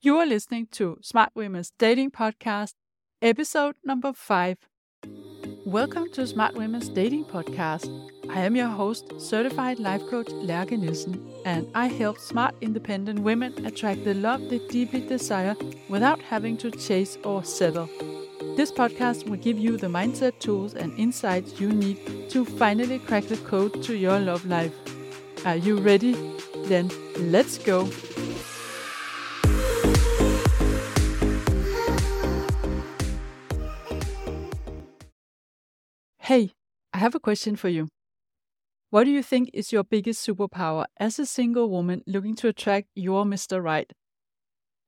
You are listening to Smart Women's Dating Podcast, episode number five. Welcome to Smart Women's Dating Podcast. I am your host, certified life coach Lærke Nielsen, and I help smart, independent women attract the love they deeply desire without having to chase or settle. This podcast will give you the mindset tools and insights you need to finally crack the code to your love life. Are you ready? Then let's go. Hey, I have a question for you. What do you think is your biggest superpower as a single woman looking to attract your Mr. Right?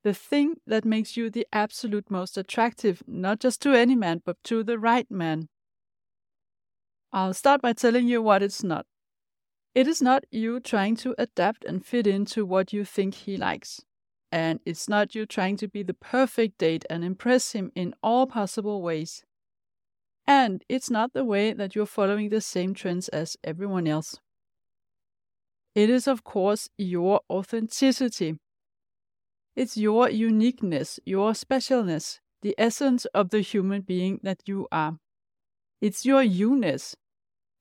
The thing that makes you the absolute most attractive, not just to any man, but to the right man. I'll start by telling you what it's not. It is not you trying to adapt and fit into what you think he likes. And it's not you trying to be the perfect date and impress him in all possible ways. And it's not the way that you're following the same trends as everyone else. It is, of course, your authenticity. It's your uniqueness, your specialness, the essence of the human being that you are. It's your you-ness.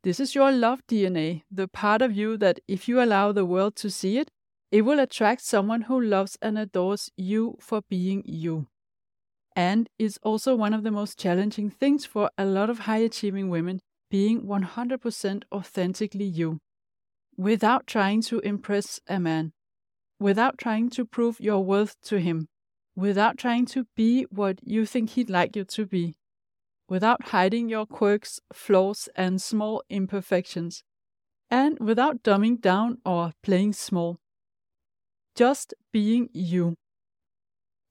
This is your love DNA, the part of you that, if you allow the world to see it, it will attract someone who loves and adores you for being you and is also one of the most challenging things for a lot of high achieving women being 100% authentically you, without trying to impress a man, without trying to prove your worth to him, without trying to be what you think he'd like you to be, without hiding your quirks, flaws, and small imperfections, and without dumbing down or playing small. Just being you.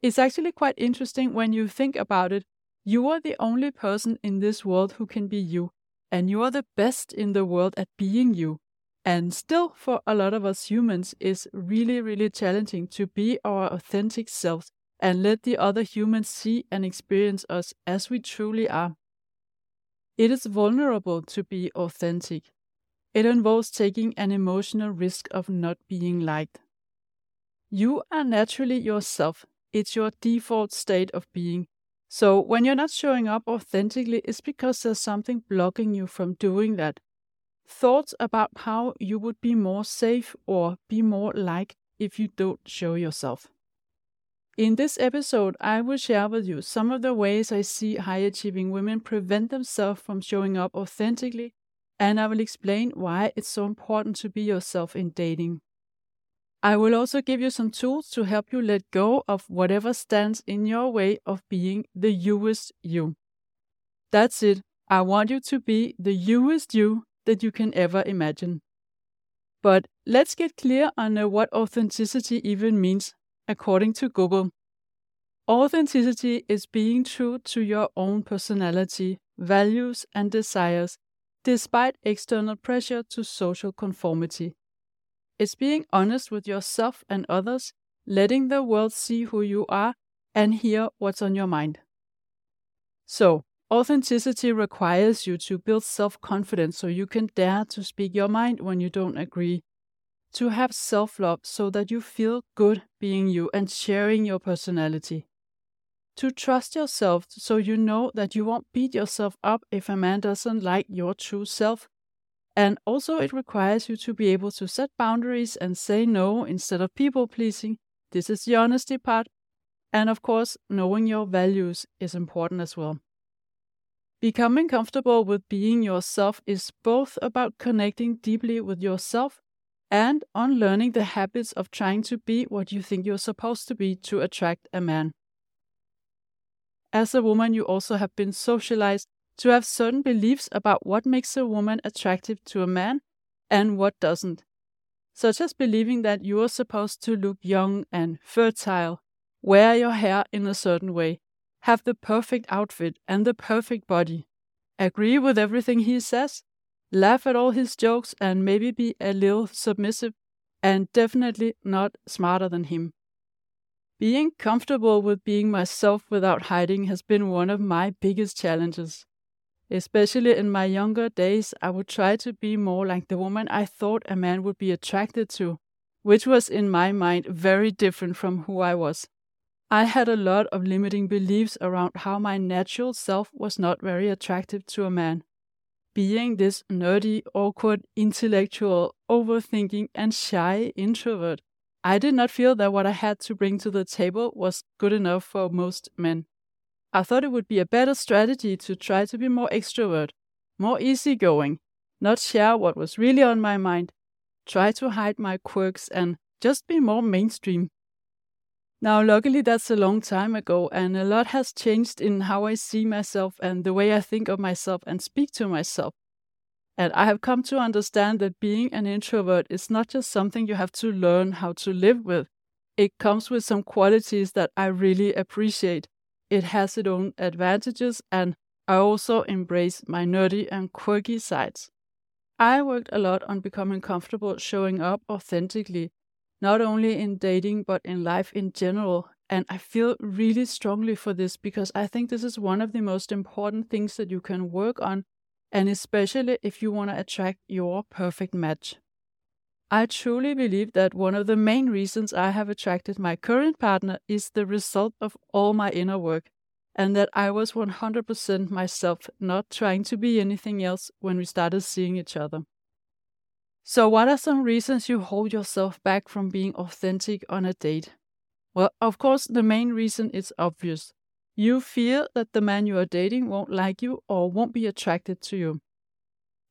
It's actually quite interesting when you think about it. You are the only person in this world who can be you, and you are the best in the world at being you. And still, for a lot of us humans, it's really, really challenging to be our authentic selves and let the other humans see and experience us as we truly are. It is vulnerable to be authentic. It involves taking an emotional risk of not being liked. You are naturally yourself, it's your default state of being. So when you're not showing up authentically, it's because there's something blocking you from doing that. Thoughts about how you would be more safe or be more liked if you don't show yourself. In this episode, I will share with you some of the ways I see high achieving women prevent themselves from showing up authentically, and I will explain why it's so important to be yourself in dating. I will also give you some tools to help you let go of whatever stands in your way of being the youest you. That's it. I want you to be the youest you that you can ever imagine. But let's get clear on uh, what authenticity even means, according to Google. Authenticity is being true to your own personality, values, and desires, despite external pressure to social conformity. It's being honest with yourself and others, letting the world see who you are and hear what's on your mind. So, authenticity requires you to build self confidence so you can dare to speak your mind when you don't agree, to have self love so that you feel good being you and sharing your personality, to trust yourself so you know that you won't beat yourself up if a man doesn't like your true self and also, it requires you to be able to set boundaries and say no instead of people pleasing. This is the honesty part. And of course, knowing your values is important as well. Becoming comfortable with being yourself is both about connecting deeply with yourself and unlearning the habits of trying to be what you think you're supposed to be to attract a man. As a woman, you also have been socialized to have certain beliefs about what makes a woman attractive to a man and what doesn't, such as believing that you are supposed to look young and fertile, wear your hair in a certain way, have the perfect outfit and the perfect body, agree with everything he says, laugh at all his jokes, and maybe be a little submissive, and definitely not smarter than him. Being comfortable with being myself without hiding has been one of my biggest challenges. Especially in my younger days, I would try to be more like the woman I thought a man would be attracted to, which was in my mind very different from who I was. I had a lot of limiting beliefs around how my natural self was not very attractive to a man. Being this nerdy, awkward, intellectual, overthinking, and shy introvert, I did not feel that what I had to bring to the table was good enough for most men. I thought it would be a better strategy to try to be more extrovert, more easygoing, not share what was really on my mind, try to hide my quirks, and just be more mainstream. Now, luckily, that's a long time ago, and a lot has changed in how I see myself and the way I think of myself and speak to myself. And I have come to understand that being an introvert is not just something you have to learn how to live with. It comes with some qualities that I really appreciate. It has its own advantages, and I also embrace my nerdy and quirky sides. I worked a lot on becoming comfortable showing up authentically not only in dating, but in life in general. And I feel really strongly for this because I think this is one of the most important things that you can work on, and especially if you want to attract your perfect match. I truly believe that one of the main reasons I have attracted my current partner is the result of all my inner work, and that I was 100% myself, not trying to be anything else when we started seeing each other. So, what are some reasons you hold yourself back from being authentic on a date? Well, of course, the main reason is obvious. You fear that the man you are dating won't like you or won't be attracted to you.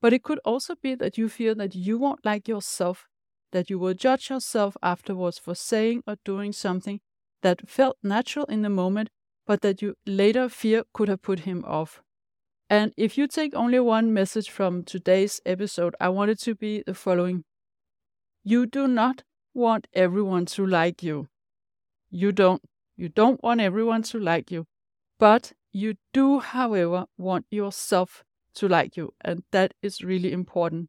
But it could also be that you feel that you won't like yourself, that you will judge yourself afterwards for saying or doing something that felt natural in the moment, but that you later fear could have put him off. And if you take only one message from today's episode, I want it to be the following You do not want everyone to like you. You don't. You don't want everyone to like you. But you do, however, want yourself to like you. And that is really important.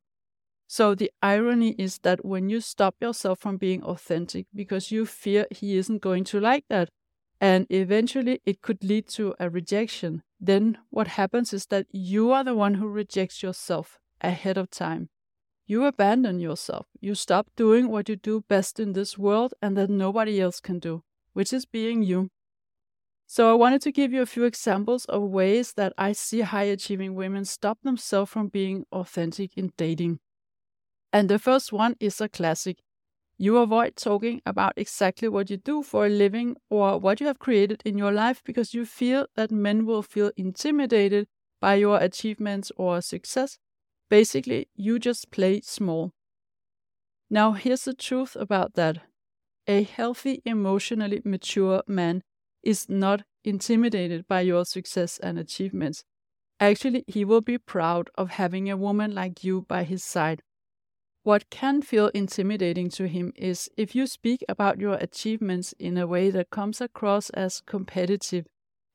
So the irony is that when you stop yourself from being authentic because you fear he isn't going to like that, and eventually it could lead to a rejection, then what happens is that you are the one who rejects yourself ahead of time. You abandon yourself. You stop doing what you do best in this world and that nobody else can do, which is being you. So, I wanted to give you a few examples of ways that I see high achieving women stop themselves from being authentic in dating. And the first one is a classic you avoid talking about exactly what you do for a living or what you have created in your life because you feel that men will feel intimidated by your achievements or success. Basically, you just play small. Now, here's the truth about that a healthy, emotionally mature man is not intimidated by your success and achievements. Actually, he will be proud of having a woman like you by his side. What can feel intimidating to him is if you speak about your achievements in a way that comes across as competitive.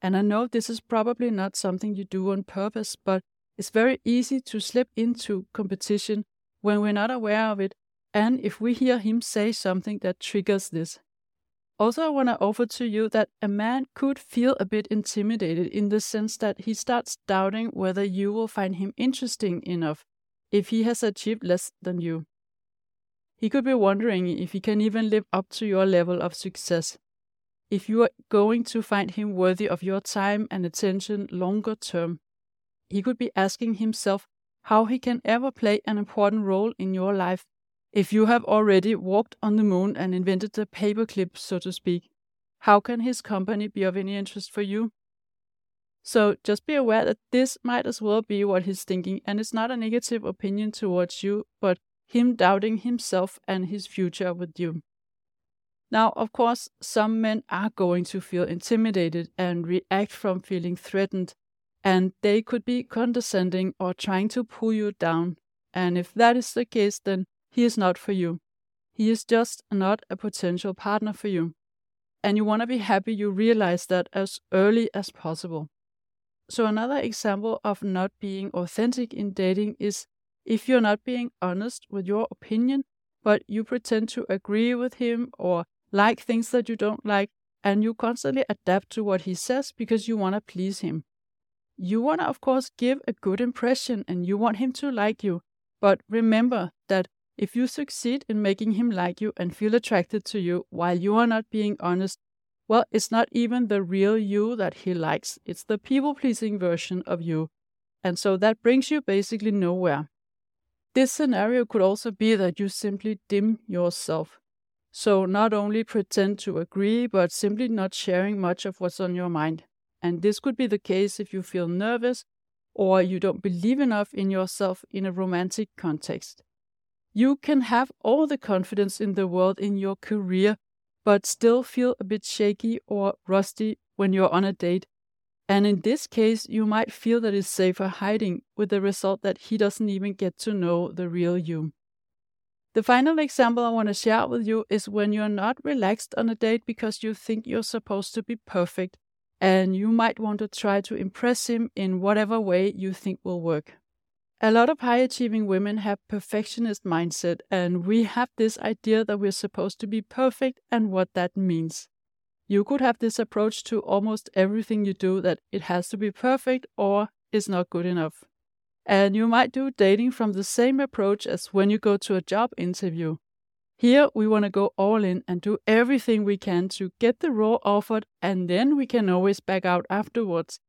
And I know this is probably not something you do on purpose, but it's very easy to slip into competition when we're not aware of it, and if we hear him say something that triggers this. Also, I want to offer to you that a man could feel a bit intimidated in the sense that he starts doubting whether you will find him interesting enough if he has achieved less than you. He could be wondering if he can even live up to your level of success. If you are going to find him worthy of your time and attention longer term, he could be asking himself how he can ever play an important role in your life if you have already walked on the moon and invented the paperclip, so to speak. How can his company be of any interest for you? So just be aware that this might as well be what he's thinking, and it's not a negative opinion towards you, but him doubting himself and his future with you. Now, of course, some men are going to feel intimidated and react from feeling threatened, and they could be condescending or trying to pull you down. And if that is the case, then he is not for you. He is just not a potential partner for you. And you want to be happy you realize that as early as possible. So, another example of not being authentic in dating is if you're not being honest with your opinion, but you pretend to agree with him or like things that you don't like, and you constantly adapt to what he says because you want to please him. You want to, of course, give a good impression and you want him to like you. But remember that if you succeed in making him like you and feel attracted to you while you are not being honest, well, it's not even the real you that he likes, it's the people pleasing version of you. And so that brings you basically nowhere. This scenario could also be that you simply dim yourself. So, not only pretend to agree, but simply not sharing much of what's on your mind. And this could be the case if you feel nervous or you don't believe enough in yourself in a romantic context. You can have all the confidence in the world in your career, but still feel a bit shaky or rusty when you're on a date. And in this case, you might feel that it's safer hiding, with the result that he doesn't even get to know the real you. The final example I want to share with you is when you're not relaxed on a date because you think you're supposed to be perfect, and you might want to try to impress him in whatever way you think will work. A lot of high achieving women have perfectionist mindset and we have this idea that we're supposed to be perfect and what that means. You could have this approach to almost everything you do that it has to be perfect or is not good enough. And you might do dating from the same approach as when you go to a job interview. Here, we want to go all in and do everything we can to get the role offered, and then we can always back out afterwards.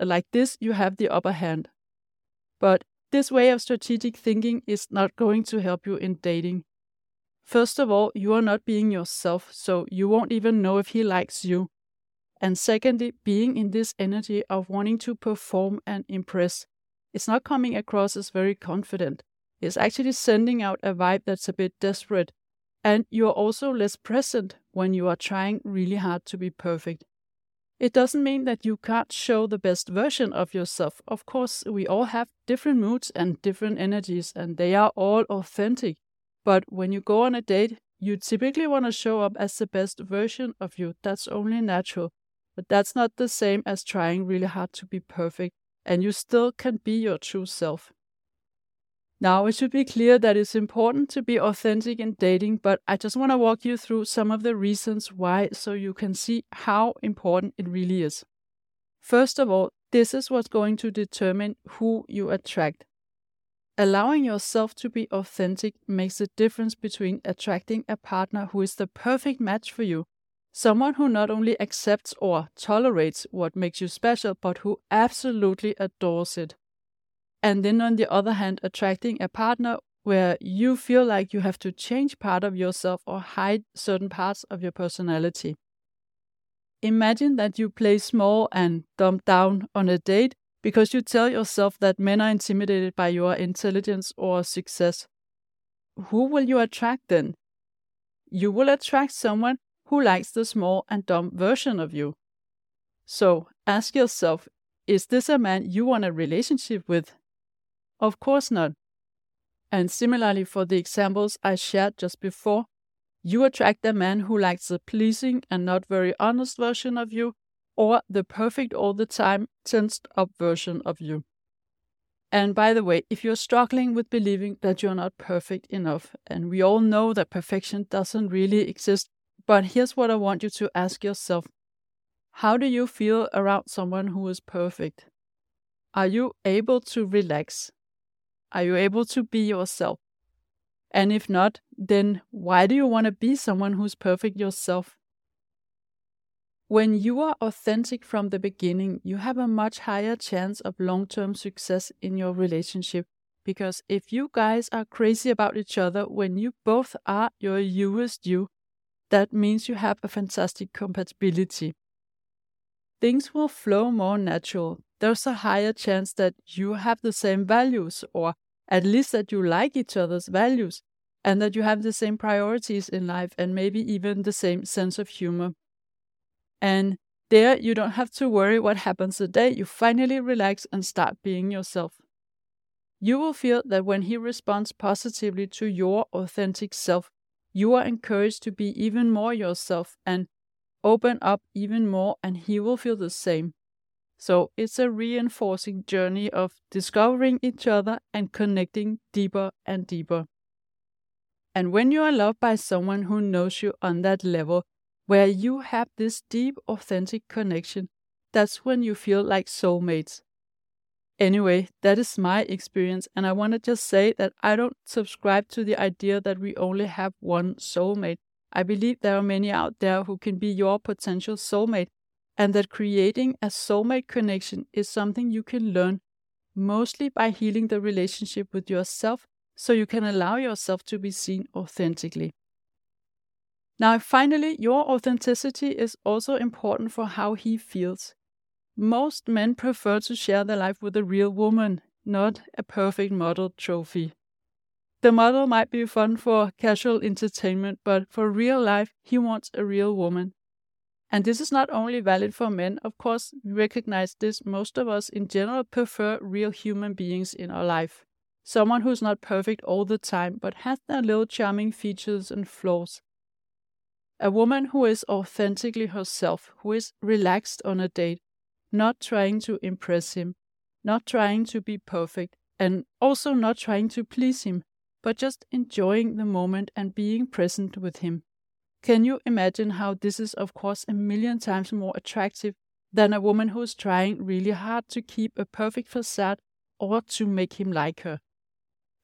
Like this, you have the upper hand. But this way of strategic thinking is not going to help you in dating. First of all, you are not being yourself, so you won't even know if he likes you. And secondly, being in this energy of wanting to perform and impress it's not coming across as very confident. It's actually sending out a vibe that's a bit desperate. And you're also less present when you are trying really hard to be perfect. It doesn't mean that you can't show the best version of yourself. Of course, we all have different moods and different energies, and they are all authentic. But when you go on a date, you typically want to show up as the best version of you. That's only natural. But that's not the same as trying really hard to be perfect and you still can be your true self. Now, it should be clear that it's important to be authentic in dating, but I just want to walk you through some of the reasons why so you can see how important it really is. First of all, this is what's going to determine who you attract. Allowing yourself to be authentic makes a difference between attracting a partner who is the perfect match for you Someone who not only accepts or tolerates what makes you special, but who absolutely adores it. And then, on the other hand, attracting a partner where you feel like you have to change part of yourself or hide certain parts of your personality. Imagine that you play small and dumb down on a date because you tell yourself that men are intimidated by your intelligence or success. Who will you attract then? You will attract someone who likes the small and dumb version of you. So ask yourself is this a man you want a relationship with? Of course not. And similarly, for the examples I shared just before, you attract a man who likes the pleasing and not very honest version of you, or the perfect all the time, tensed up version of you. And by the way, if you're struggling with believing that you're not perfect enough, and we all know that perfection doesn't really exist, but here's what I want you to ask yourself How do you feel around someone who is perfect? Are you able to relax? Are you able to be yourself? And if not, then why do you want to be someone who's perfect yourself? When you are authentic from the beginning, you have a much higher chance of long term success in your relationship. Because if you guys are crazy about each other when you both are your youest you, that means you have a fantastic compatibility. Things will flow more natural. There's a higher chance that you have the same values, or at least that you like each other's values, and that you have the same priorities in life, and maybe even the same sense of humor. And there, you don't have to worry what happens the day you finally relax and start being yourself. You will feel that when he responds positively to your authentic self, you are encouraged to be even more yourself and open up even more, and he will feel the same. So it's a reinforcing journey of discovering each other and connecting deeper and deeper. And when you are loved by someone who knows you on that level, where you have this deep, authentic connection, that's when you feel like soulmates. Anyway, that is my experience, and I want to just say that I don't subscribe to the idea that we only have one soulmate. I believe there are many out there who can be your potential soulmate, and that creating a soulmate connection is something you can learn mostly by healing the relationship with yourself so you can allow yourself to be seen authentically. Now, finally, your authenticity is also important for how he feels. Most men prefer to share their life with a real woman, not a perfect model trophy. The model might be fun for casual entertainment, but for real life, he wants a real woman. And this is not only valid for men, of course, we recognize this. Most of us in general prefer real human beings in our life. Someone who's not perfect all the time, but has their little charming features and flaws. A woman who is authentically herself, who is relaxed on a date, not trying to impress him, not trying to be perfect, and also not trying to please him, but just enjoying the moment and being present with him. Can you imagine how this is, of course, a million times more attractive than a woman who is trying really hard to keep a perfect facade or to make him like her?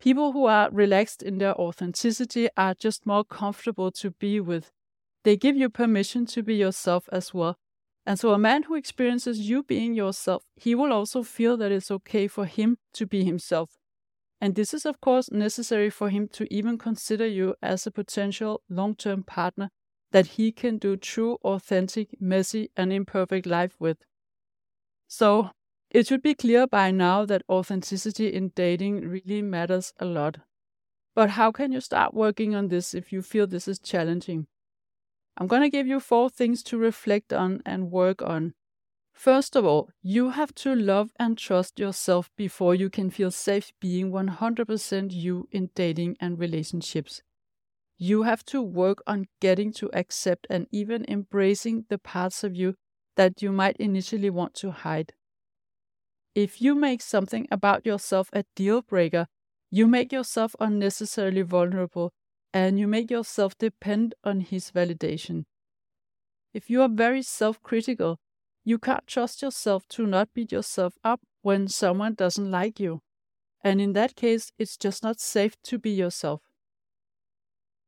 People who are relaxed in their authenticity are just more comfortable to be with. They give you permission to be yourself as well. And so, a man who experiences you being yourself, he will also feel that it's okay for him to be himself. And this is, of course, necessary for him to even consider you as a potential long term partner that he can do true, authentic, messy, and imperfect life with. So, it should be clear by now that authenticity in dating really matters a lot. But how can you start working on this if you feel this is challenging? I'm going to give you four things to reflect on and work on. First of all, you have to love and trust yourself before you can feel safe being 100% you in dating and relationships. You have to work on getting to accept and even embracing the parts of you that you might initially want to hide. If you make something about yourself a deal breaker, you make yourself unnecessarily vulnerable and you make yourself depend on his validation. If you are very self critical, you can't trust yourself to not beat yourself up when someone doesn't like you. And in that case, it's just not safe to be yourself.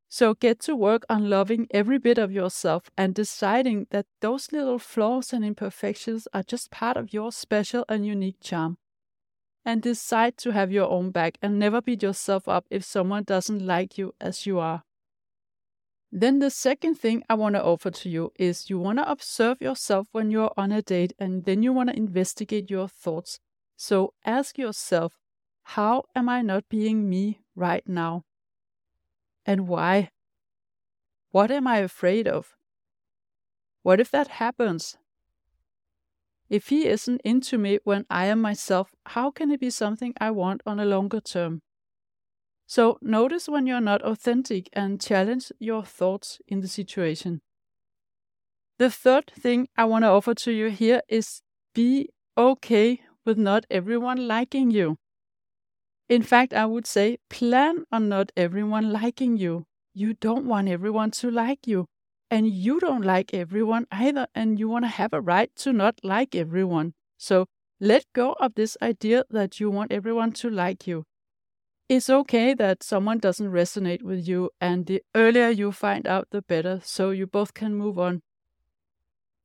So get to work on loving every bit of yourself and deciding that those little flaws and imperfections are just part of your special and unique charm. And decide to have your own back and never beat yourself up if someone doesn't like you as you are. Then the second thing I want to offer to you is you want to observe yourself when you're on a date and then you want to investigate your thoughts. So ask yourself, how am I not being me right now? And why? What am I afraid of? What if that happens? If he isn't into me when I am myself, how can it be something I want on a longer term? So notice when you're not authentic and challenge your thoughts in the situation. The third thing I want to offer to you here is be okay with not everyone liking you. In fact, I would say plan on not everyone liking you. You don't want everyone to like you. And you don't like everyone either. And you want to have a right to not like everyone. So let go of this idea that you want everyone to like you. It's okay that someone doesn't resonate with you, and the earlier you find out, the better, so you both can move on.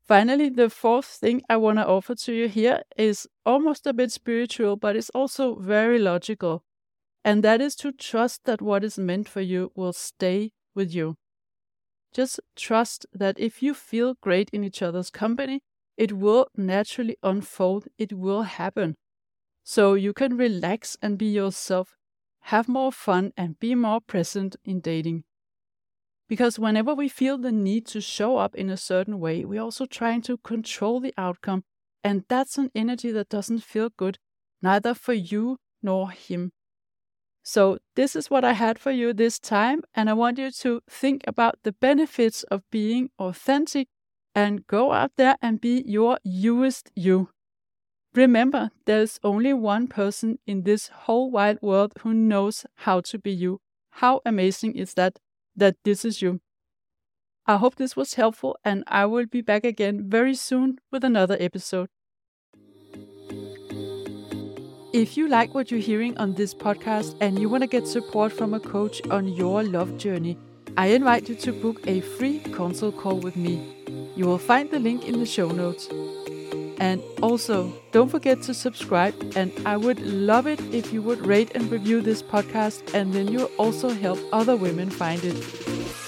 Finally, the fourth thing I want to offer to you here is almost a bit spiritual, but it's also very logical. And that is to trust that what is meant for you will stay with you. Just trust that if you feel great in each other's company, it will naturally unfold, it will happen. So you can relax and be yourself have more fun, and be more present in dating. Because whenever we feel the need to show up in a certain way, we're also trying to control the outcome, and that's an energy that doesn't feel good, neither for you nor him. So, this is what I had for you this time, and I want you to think about the benefits of being authentic and go out there and be your youest you. Remember, there's only one person in this whole wide world who knows how to be you. How amazing is that? That this is you. I hope this was helpful, and I will be back again very soon with another episode. If you like what you're hearing on this podcast and you want to get support from a coach on your love journey, I invite you to book a free consult call with me. You will find the link in the show notes. And also, don't forget to subscribe, and I would love it if you would rate and review this podcast, and then you'll also help other women find it.